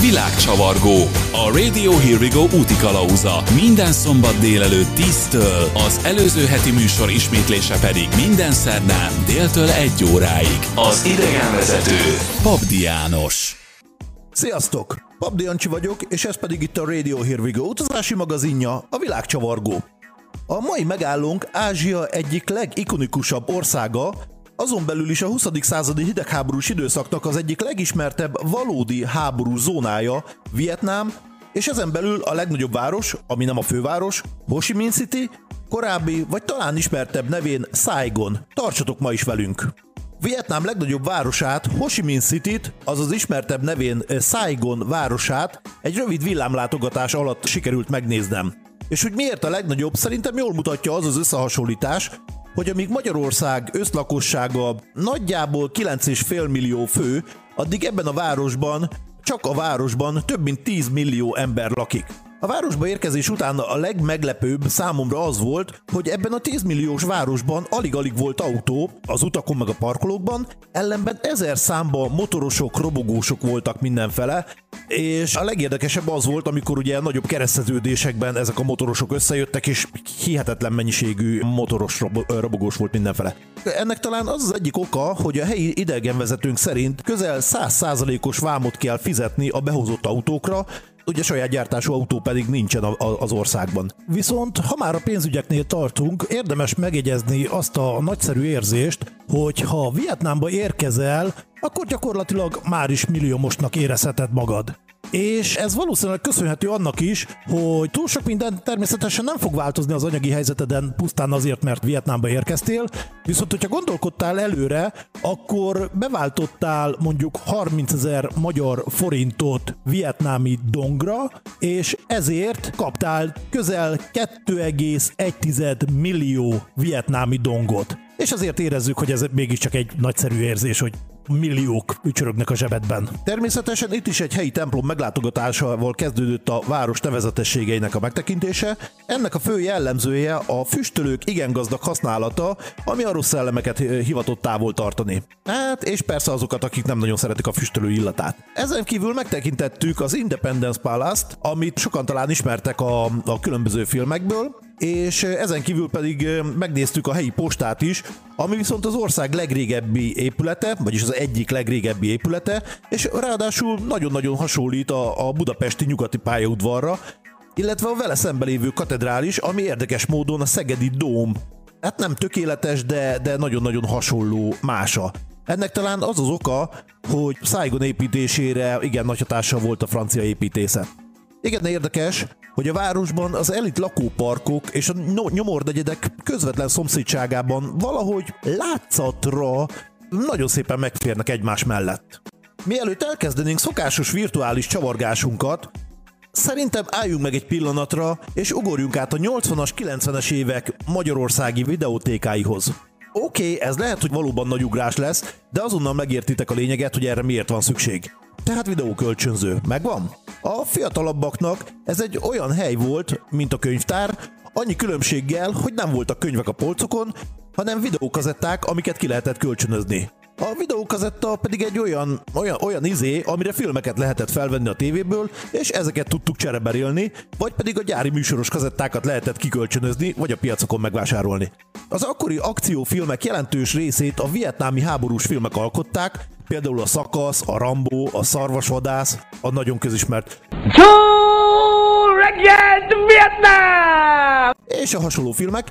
Világcsavargó. A Radio Here We Go úti kalauza. Minden szombat délelőtt 10-től, az előző heti műsor ismétlése pedig minden szerdán déltől 1 óráig. Az idegenvezető Pabdi János. Sziasztok! Pabdi Jancsi vagyok, és ez pedig itt a Radio Here We Go utazási magazinja, a Világcsavargó. A mai megállónk Ázsia egyik legikonikusabb országa, azon belül is a 20. századi hidegháborús időszaknak az egyik legismertebb valódi háború zónája, Vietnám, és ezen belül a legnagyobb város, ami nem a főváros, Ho Chi Minh City, korábbi vagy talán ismertebb nevén Saigon. Tartsatok ma is velünk! Vietnám legnagyobb városát, Ho Chi Minh City-t, azaz ismertebb nevén Saigon városát egy rövid villámlátogatás alatt sikerült megnéznem. És hogy miért a legnagyobb, szerintem jól mutatja az az összehasonlítás, hogy amíg Magyarország összlakossága nagyjából 9,5 millió fő, addig ebben a városban, csak a városban több mint 10 millió ember lakik. A városba érkezés után a legmeglepőbb számomra az volt, hogy ebben a 10 milliós városban alig-alig volt autó, az utakon meg a parkolókban, ellenben ezer számba motorosok, robogósok voltak mindenfele, és a legérdekesebb az volt, amikor ugye nagyobb kereszteződésekben ezek a motorosok összejöttek, és hihetetlen mennyiségű motoros robogós volt mindenfele. Ennek talán az az egyik oka, hogy a helyi idegenvezetőnk szerint közel 100%-os vámot kell fizetni a behozott autókra, ugye saját gyártású autó pedig nincsen a, a, az országban. Viszont ha már a pénzügyeknél tartunk, érdemes megjegyezni azt a nagyszerű érzést, hogy ha Vietnámba érkezel, akkor gyakorlatilag már is milliómosnak érezheted magad. És ez valószínűleg köszönhető annak is, hogy túl sok minden természetesen nem fog változni az anyagi helyzeteden pusztán azért, mert Vietnámba érkeztél, viszont hogyha gondolkodtál előre, akkor beváltottál mondjuk 30 ezer magyar forintot vietnámi dongra, és ezért kaptál közel 2,1 millió vietnámi dongot. És azért érezzük, hogy ez mégiscsak egy nagyszerű érzés, hogy milliók ücsörögnek a zsebedben. Természetesen itt is egy helyi templom meglátogatásával kezdődött a város nevezetességeinek a megtekintése. Ennek a fő jellemzője a füstölők igen gazdag használata, ami a rossz szellemeket hivatott távol tartani. Hát, és persze azokat, akik nem nagyon szeretik a füstölő illatát. Ezen kívül megtekintettük az Independence Palace-t, amit sokan talán ismertek a, a különböző filmekből, és ezen kívül pedig megnéztük a helyi postát is, ami viszont az ország legrégebbi épülete, vagyis az egyik legrégebbi épülete, és ráadásul nagyon-nagyon hasonlít a, a budapesti nyugati pályaudvarra, illetve a vele szembelévő katedrális, ami érdekes módon a Szegedi Dóm. Hát nem tökéletes, de, de nagyon-nagyon hasonló mása. Ennek talán az az oka, hogy Saigon építésére igen nagy hatással volt a francia építészet. Igen érdekes, hogy a városban az elit lakóparkok és a nyomordegyedek közvetlen szomszédságában valahogy látszatra nagyon szépen megférnek egymás mellett. Mielőtt elkezdenénk szokásos virtuális csavargásunkat, Szerintem álljunk meg egy pillanatra, és ugorjunk át a 80-as, 90-es évek magyarországi videótékáihoz. Oké, okay, ez lehet, hogy valóban nagy ugrás lesz, de azonnal megértitek a lényeget, hogy erre miért van szükség. Tehát videókölcsönző. Megvan? A fiatalabbaknak ez egy olyan hely volt, mint a könyvtár, annyi különbséggel, hogy nem voltak könyvek a polcokon, hanem videókazetták, amiket ki lehetett kölcsönözni. A videókazetta pedig egy olyan, olyan, olyan izé, amire filmeket lehetett felvenni a tévéből, és ezeket tudtuk csereberélni, vagy pedig a gyári műsoros kazettákat lehetett kikölcsönözni, vagy a piacokon megvásárolni. Az akkori akciófilmek jelentős részét a vietnámi háborús filmek alkották, például a Szakasz, a Rambó, a Szarvasvadász, a nagyon közismert Vietnam! És a hasonló filmek,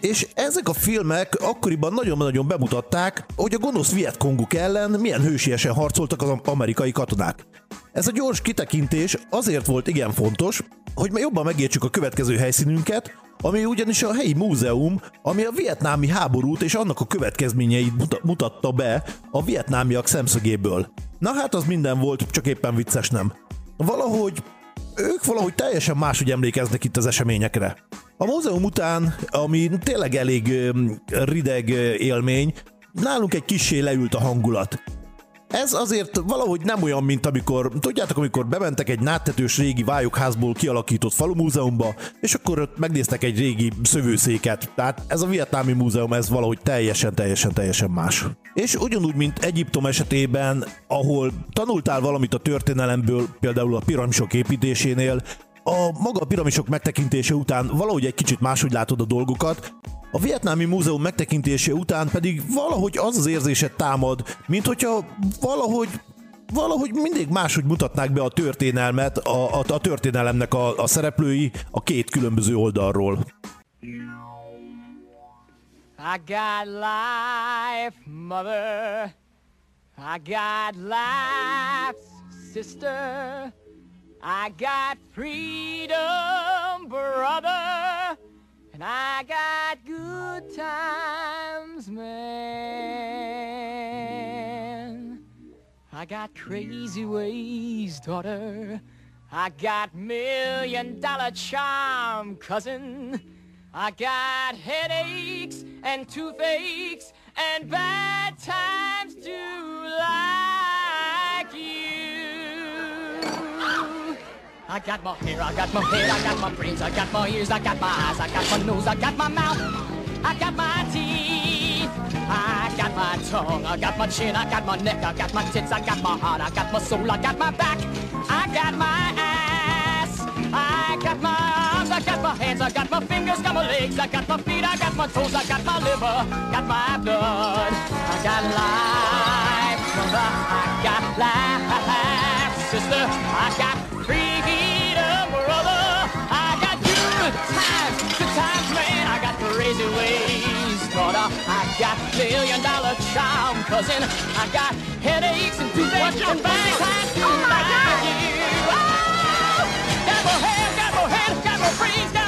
és ezek a filmek akkoriban nagyon-nagyon bemutatták, hogy a gonosz Vietkonguk ellen milyen hősiesen harcoltak az amerikai katonák. Ez a gyors kitekintés azért volt igen fontos, hogy jobban megértsük a következő helyszínünket, ami ugyanis a helyi múzeum, ami a vietnámi háborút és annak a következményeit mutatta be a vietnámiak szemszögéből. Na hát az minden volt, csak éppen vicces nem. Valahogy ők valahogy teljesen máshogy emlékeznek itt az eseményekre. A múzeum után, ami tényleg elég rideg élmény, nálunk egy kissé leült a hangulat. Ez azért valahogy nem olyan, mint amikor, tudjátok, amikor bementek egy náttetős régi vályokházból kialakított falumúzeumba, és akkor ott megnéztek egy régi szövőszéket. Tehát ez a vietnámi múzeum, ez valahogy teljesen, teljesen, teljesen más. És ugyanúgy, mint Egyiptom esetében, ahol tanultál valamit a történelemből, például a piramisok építésénél, a maga a piramisok megtekintése után valahogy egy kicsit máshogy látod a dolgokat, a vietnámi múzeum megtekintése után pedig valahogy az az érzéset támad, mint hogyha valahogy valahogy mindig máshogy mutatnák be a történelmet, a, a, a történelemnek a, a szereplői a két különböző oldalról. I got life, mother. I got life, sister. I got freedom, brother. And I got good times, man. I got crazy ways, daughter. I got million dollar charm, cousin. I got headaches and toothaches and bad times too like I got my hair, I got my head, I got my brains, I got my ears, I got my eyes, I got my nose, I got my mouth, I got my teeth, I got my tongue, I got my chin, I got my neck, I got my tits, I got my heart, I got my soul, I got my back, I got my ass, I got my arms, I got my hands, I got my fingers, got my legs, I got my feet, I got my toes, I got my liver, got my blood, I got life, I got life, sister, I got I got million dollar charm, cousin. I got headaches and toothaches and bad times. Oh my God! You. Oh! Got my hair, got my head, got my brains, got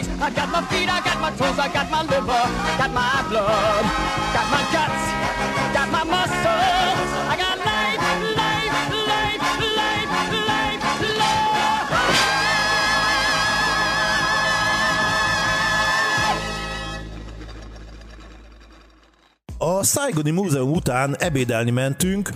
legs. I got my feet. I got my toes. I got my liver. Got my blood. Got my guts. Got my muscles. I got life, life, life, life, life, A Saigoni Múzeum után ebédelni mentünk,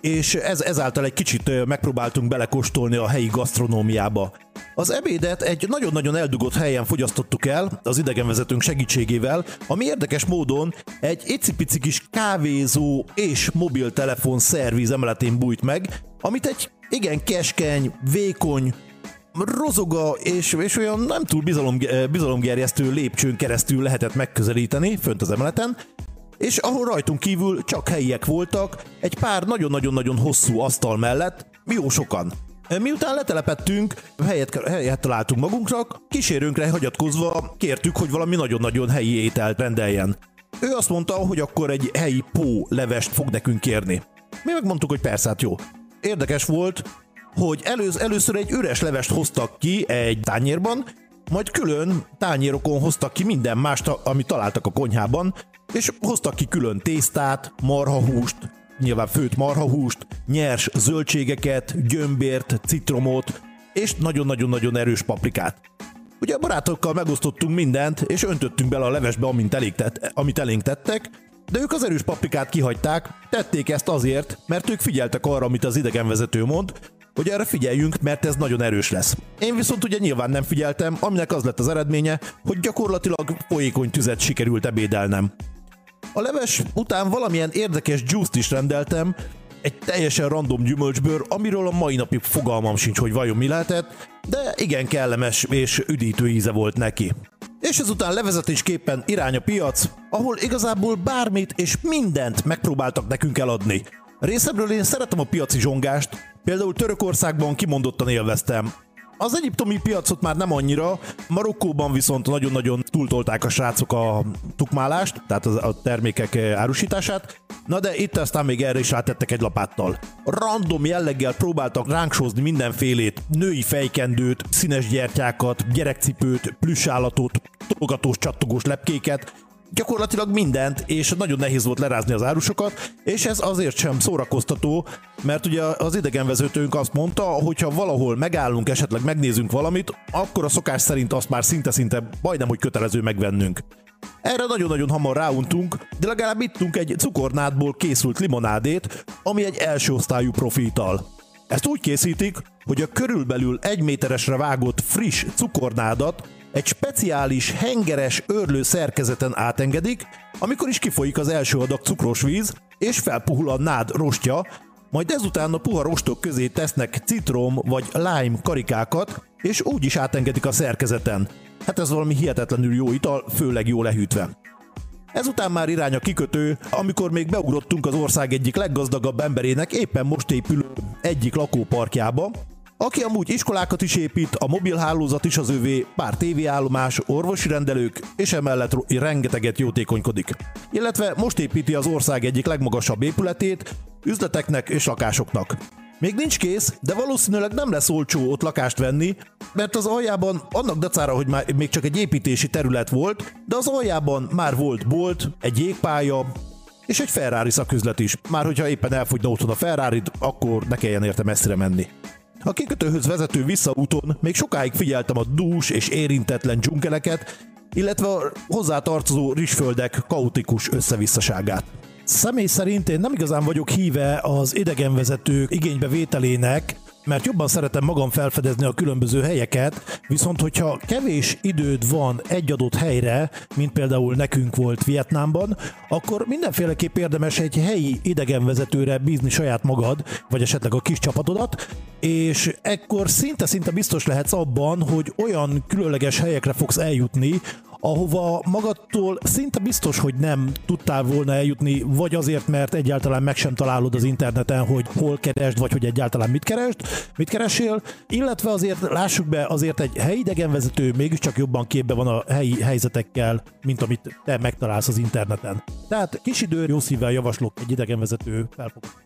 és ez, ezáltal egy kicsit megpróbáltunk belekóstolni a helyi gasztronómiába. Az ebédet egy nagyon-nagyon eldugott helyen fogyasztottuk el, az idegenvezetőnk segítségével, ami érdekes módon egy icipici kis kávézó és mobiltelefon szerviz emeletén bújt meg, amit egy igen keskeny, vékony, rozoga és, és olyan nem túl bizalom, bizalomgerjesztő lépcsőn keresztül lehetett megközelíteni, fönt az emeleten, és ahol rajtunk kívül csak helyiek voltak, egy pár nagyon-nagyon-nagyon hosszú asztal mellett, jó sokan. Miután letelepettünk, helyet, helyet találtunk magunkra, kísérőnkre hagyatkozva kértük, hogy valami nagyon-nagyon helyi ételt rendeljen. Ő azt mondta, hogy akkor egy helyi pó levest fog nekünk kérni. Mi megmondtuk, hogy persze, hát jó. Érdekes volt, hogy elősz, először egy üres levest hoztak ki egy tányérban, majd külön tányérokon hoztak ki minden mást, amit találtak a konyhában, és hoztak ki külön tésztát, marhahúst, nyilván főt marhahúst, nyers zöldségeket, gyömbért, citromot, és nagyon-nagyon-nagyon erős paprikát. Ugye a barátokkal megosztottunk mindent, és öntöttünk bele a levesbe, amint elénk, tett, amit elénk tettek, de ők az erős paprikát kihagyták, tették ezt azért, mert ők figyeltek arra, amit az idegenvezető mond, hogy erre figyeljünk, mert ez nagyon erős lesz. Én viszont ugye nyilván nem figyeltem, aminek az lett az eredménye, hogy gyakorlatilag folyékony tüzet sikerült ebédelnem. A leves után valamilyen érdekes juice is rendeltem, egy teljesen random gyümölcsbőr, amiről a mai napig fogalmam sincs, hogy vajon mi lehetett, de igen kellemes és üdítő íze volt neki. És ezután levezetésképpen irány a piac, ahol igazából bármit és mindent megpróbáltak nekünk eladni. Részemről én szeretem a piaci zsongást, például Törökországban kimondottan élveztem. Az egyiptomi piacot már nem annyira, Marokkóban viszont nagyon-nagyon túltolták a srácok a tukmálást, tehát a termékek árusítását, na de itt aztán még erre is rátettek egy lapáttal. Random jelleggel próbáltak ránk sózni mindenfélét, női fejkendőt, színes gyertyákat, gyerekcipőt, plüssállatot, tologatós csattogós lepkéket, gyakorlatilag mindent, és nagyon nehéz volt lerázni az árusokat, és ez azért sem szórakoztató, mert ugye az idegenvezetőnk azt mondta, hogy ha valahol megállunk, esetleg megnézünk valamit, akkor a szokás szerint azt már szinte-szinte majdnem, hogy kötelező megvennünk. Erre nagyon-nagyon hamar ráuntunk, de legalább ittunk egy cukornádból készült limonádét, ami egy első osztályú profital. Ezt úgy készítik, hogy a körülbelül egy méteresre vágott friss cukornádat egy speciális hengeres örlő szerkezeten átengedik, amikor is kifolyik az első adag cukros víz, és felpuhul a nád rostja, majd ezután a puha rostok közé tesznek citrom vagy lime karikákat, és úgy is átengedik a szerkezeten. Hát ez valami hihetetlenül jó ital, főleg jó lehűtve. Ezután már irány a kikötő, amikor még beugrottunk az ország egyik leggazdagabb emberének éppen most épülő egyik lakóparkjába, aki amúgy iskolákat is épít, a mobilhálózat is az övé, pár tévéállomás, orvosi rendelők, és emellett rengeteget jótékonykodik. Illetve most építi az ország egyik legmagasabb épületét, üzleteknek és lakásoknak. Még nincs kész, de valószínűleg nem lesz olcsó ott lakást venni, mert az aljában annak dacára, hogy már még csak egy építési terület volt, de az aljában már volt bolt, egy jégpálya, és egy Ferrari szaküzlet is. Már hogyha éppen elfogyna otthon a ferrari akkor ne kelljen érte messzire menni. A kikötőhöz vezető visszaúton még sokáig figyeltem a dús és érintetlen dzsungeleket, illetve a hozzátartozó rizsföldek kaotikus összevisszaságát. Személy szerint én nem igazán vagyok híve az idegenvezetők igénybevételének, mert jobban szeretem magam felfedezni a különböző helyeket, viszont hogyha kevés időd van egy adott helyre, mint például nekünk volt Vietnámban, akkor mindenféleképp érdemes egy helyi idegenvezetőre bízni saját magad, vagy esetleg a kis csapatodat, és ekkor szinte-szinte biztos lehetsz abban, hogy olyan különleges helyekre fogsz eljutni, ahova magadtól szinte biztos, hogy nem tudtál volna eljutni, vagy azért, mert egyáltalán meg sem találod az interneten, hogy hol keresd, vagy hogy egyáltalán mit keresd, mit keresél, illetve azért lássuk be, azért egy helyi idegenvezető mégiscsak jobban képbe van a helyi helyzetekkel, mint amit te megtalálsz az interneten. Tehát kis idő, jó szívvel javaslok egy idegenvezető felfogásra.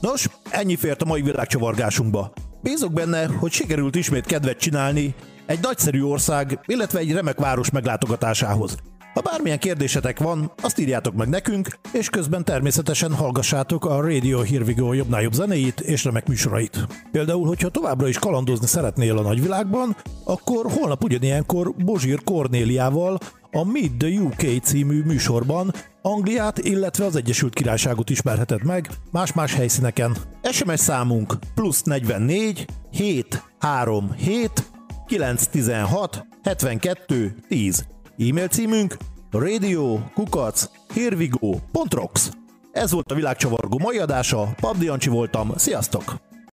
Nos, ennyi fért a mai világcsavargásunkba. Bízok benne, hogy sikerült ismét kedvet csinálni egy nagyszerű ország, illetve egy remek város meglátogatásához. Ha bármilyen kérdésetek van, azt írjátok meg nekünk, és közben természetesen hallgassátok a Radio Here We Go jobbnál jobb zenéit és remek műsorait. Például, hogyha továbbra is kalandozni szeretnél a nagyvilágban, akkor holnap ugyanilyenkor Bozsír Kornéliával a Meet the UK című műsorban Angliát, illetve az Egyesült Királyságot ismerheted meg más-más helyszíneken. SMS számunk plusz 44 737 916 72 10. E-mail címünk radio kukac hervigo.rocks. Ez volt a világcsavargó mai adása, Pabdi Jancsi voltam, sziasztok!